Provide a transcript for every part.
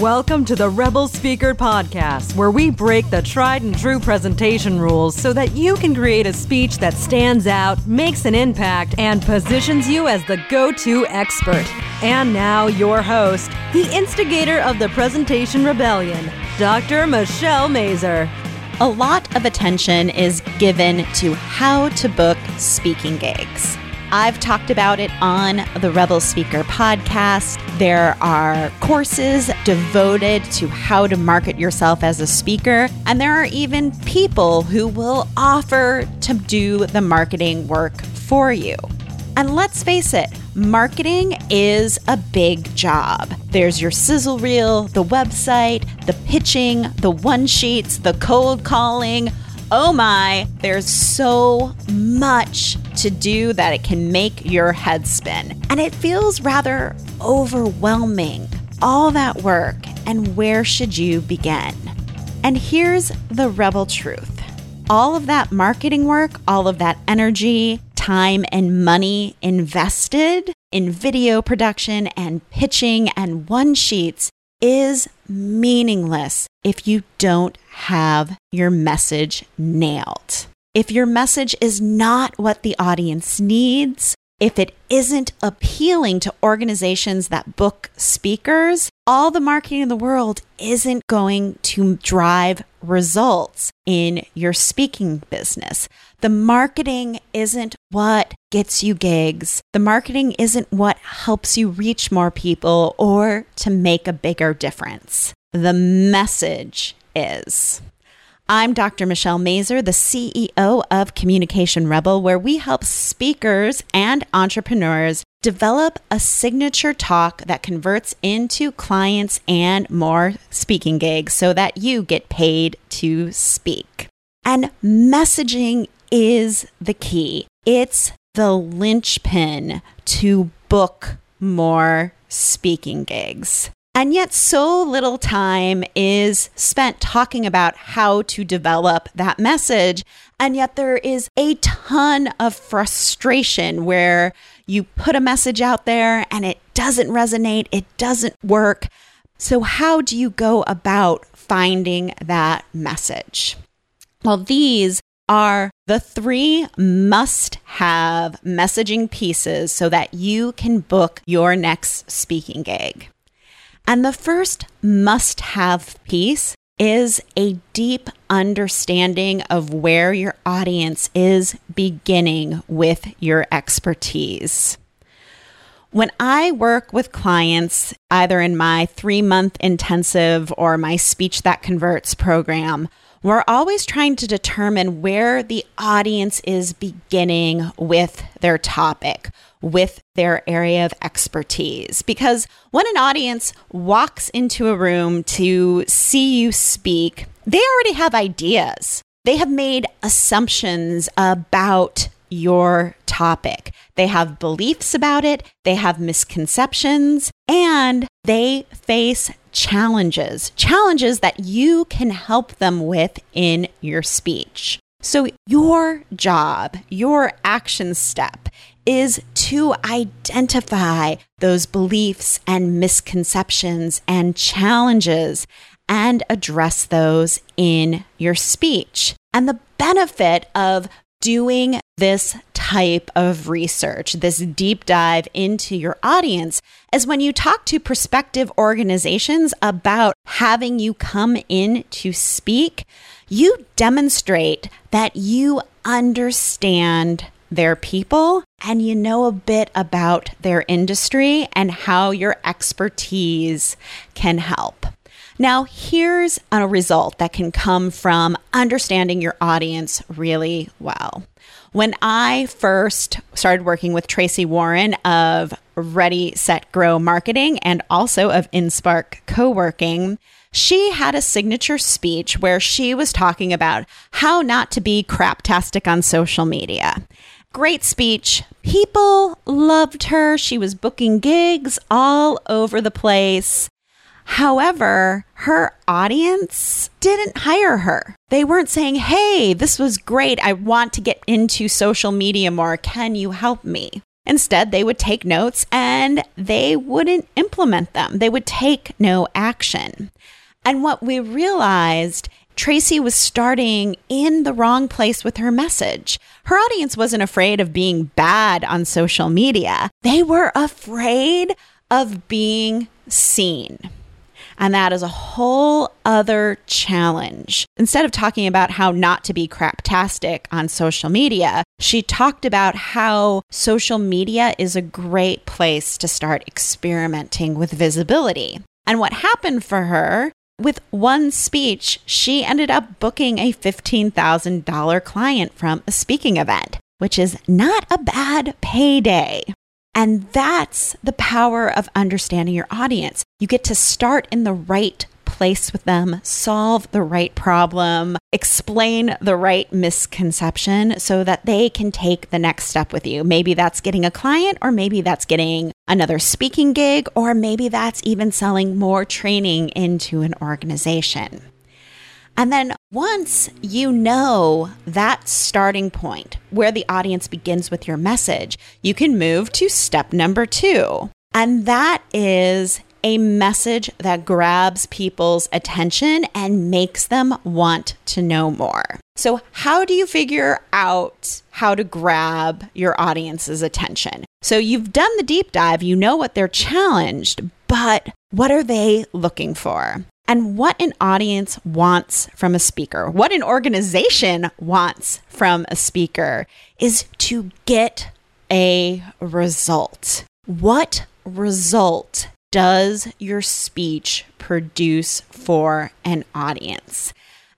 Welcome to the Rebel Speaker Podcast, where we break the tried and true presentation rules so that you can create a speech that stands out, makes an impact, and positions you as the go to expert. And now, your host, the instigator of the Presentation Rebellion, Dr. Michelle Mazur. A lot of attention is given to how to book speaking gigs. I've talked about it on the Rebel Speaker podcast. There are courses devoted to how to market yourself as a speaker, and there are even people who will offer to do the marketing work for you. And let's face it, marketing is a big job. There's your sizzle reel, the website, the pitching, the one sheets, the cold calling oh my, there's so much to do that it can make your head spin. And it feels rather overwhelming. All that work, and where should you begin? And here's the rebel truth all of that marketing work, all of that energy, time, and money invested in video production and pitching and one sheets is meaningless if you don't have your message nailed. If your message is not what the audience needs, if it isn't appealing to organizations that book speakers, all the marketing in the world isn't going to drive results in your speaking business. The marketing isn't what gets you gigs. The marketing isn't what helps you reach more people or to make a bigger difference. The message is. I'm Dr. Michelle Mazur, the CEO of Communication Rebel, where we help speakers and entrepreneurs develop a signature talk that converts into clients and more speaking gigs so that you get paid to speak. And messaging is the key. It's the linchpin to book more speaking gigs. And yet, so little time is spent talking about how to develop that message. And yet, there is a ton of frustration where you put a message out there and it doesn't resonate, it doesn't work. So, how do you go about finding that message? Well, these are the three must have messaging pieces so that you can book your next speaking gig. And the first must have piece is a deep understanding of where your audience is beginning with your expertise. When I work with clients, either in my three month intensive or my Speech That Converts program, we're always trying to determine where the audience is beginning with their topic with their area of expertise. Because when an audience walks into a room to see you speak, they already have ideas. They have made assumptions about your topic. They have beliefs about it, they have misconceptions, and they face challenges, challenges that you can help them with in your speech. So, your job, your action step is to identify those beliefs and misconceptions and challenges and address those in your speech. And the benefit of doing this type of research, this deep dive into your audience, is when you talk to prospective organizations about having you come in to speak, you demonstrate that you understand their people and you know a bit about their industry and how your expertise can help. Now, here's a result that can come from understanding your audience really well. When I first started working with Tracy Warren of Ready, Set, Grow Marketing and also of InSpark Co working, she had a signature speech where she was talking about how not to be craptastic on social media. Great speech. People loved her. She was booking gigs all over the place. However, her audience didn't hire her. They weren't saying, Hey, this was great. I want to get into social media more. Can you help me? Instead, they would take notes and they wouldn't implement them. They would take no action. And what we realized Tracy was starting in the wrong place with her message. Her audience wasn't afraid of being bad on social media, they were afraid of being seen. And that is a whole other challenge. Instead of talking about how not to be craptastic on social media, she talked about how social media is a great place to start experimenting with visibility. And what happened for her with one speech, she ended up booking a $15,000 client from a speaking event, which is not a bad payday. And that's the power of understanding your audience. You get to start in the right place with them, solve the right problem, explain the right misconception so that they can take the next step with you. Maybe that's getting a client, or maybe that's getting another speaking gig, or maybe that's even selling more training into an organization. And then once you know that starting point where the audience begins with your message, you can move to step number two. And that is a message that grabs people's attention and makes them want to know more. So, how do you figure out how to grab your audience's attention? So, you've done the deep dive, you know what they're challenged, but what are they looking for? And what an audience wants from a speaker, what an organization wants from a speaker is to get a result. What result does your speech produce for an audience?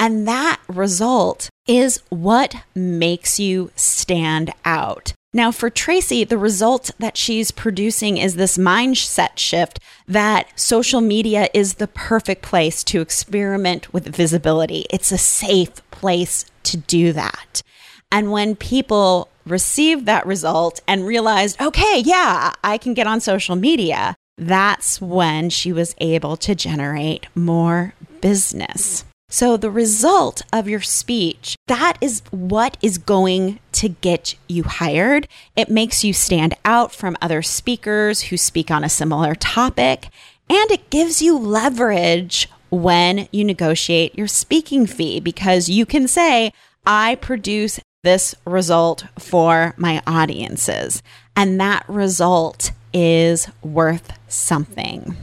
And that result is what makes you stand out. Now, for Tracy, the result that she's producing is this mindset shift that social media is the perfect place to experiment with visibility. It's a safe place to do that. And when people received that result and realized, okay, yeah, I can get on social media, that's when she was able to generate more business. So, the result of your speech, that is what is going to get you hired. It makes you stand out from other speakers who speak on a similar topic, and it gives you leverage when you negotiate your speaking fee because you can say, I produce this result for my audiences, and that result is worth something.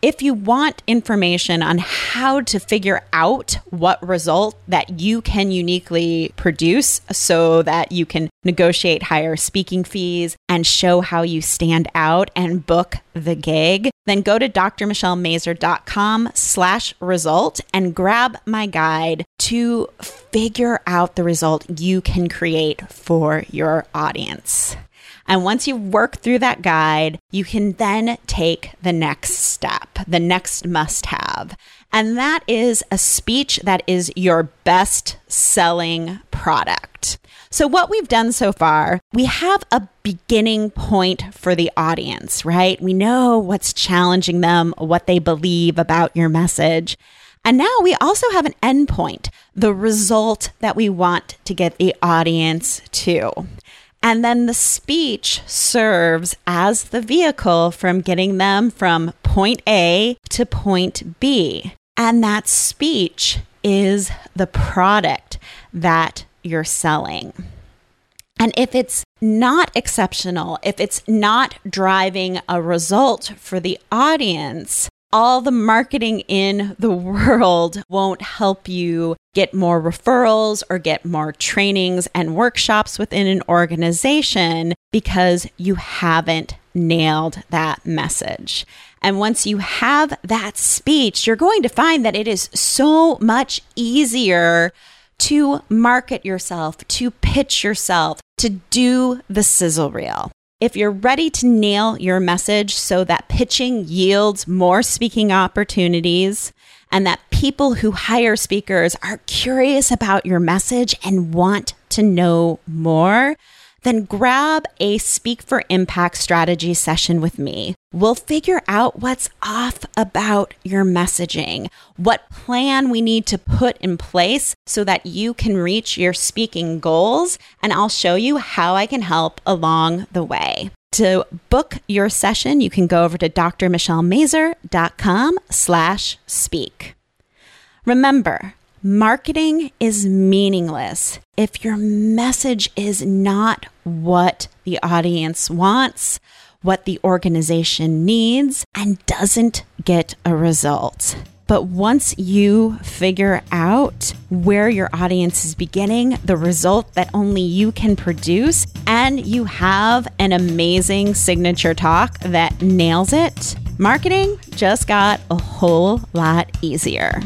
If you want information on how to figure out what result that you can uniquely produce so that you can negotiate higher speaking fees and show how you stand out and book the gig, then go to drmichellemazur.com slash result and grab my guide to figure out the result you can create for your audience. And once you work through that guide, you can then take the next step, the next must have. And that is a speech that is your best selling product. So, what we've done so far, we have a beginning point for the audience, right? We know what's challenging them, what they believe about your message. And now we also have an endpoint, the result that we want to get the audience to. And then the speech serves as the vehicle from getting them from point A to point B. And that speech is the product that you're selling. And if it's not exceptional, if it's not driving a result for the audience, all the marketing in the world won't help you get more referrals or get more trainings and workshops within an organization because you haven't nailed that message. And once you have that speech, you're going to find that it is so much easier to market yourself, to pitch yourself, to do the sizzle reel. If you're ready to nail your message so that pitching yields more speaking opportunities and that people who hire speakers are curious about your message and want to know more, then grab a Speak for Impact strategy session with me. We'll figure out what's off about your messaging, what plan we need to put in place so that you can reach your speaking goals, and I'll show you how I can help along the way. To book your session, you can go over to drmichellemazur.com slash speak. Remember, marketing is meaningless if your message is not what the audience wants, what the organization needs, and doesn't get a result. But once you figure out where your audience is beginning, the result that only you can produce, and you have an amazing signature talk that nails it, marketing just got a whole lot easier.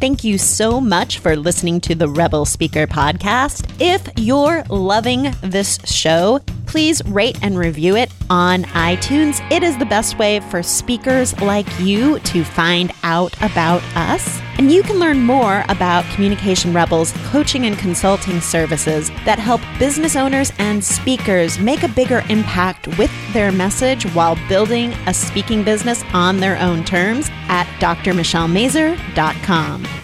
Thank you so much for listening to the Rebel Speaker podcast. If you're loving this show, please rate and review it on iTunes. It is the best way for speakers like you to find out about us. And you can learn more about Communication Rebels coaching and consulting services that help business owners and speakers make a bigger impact with their message while building a speaking business on their own terms at drmichellemazur.com.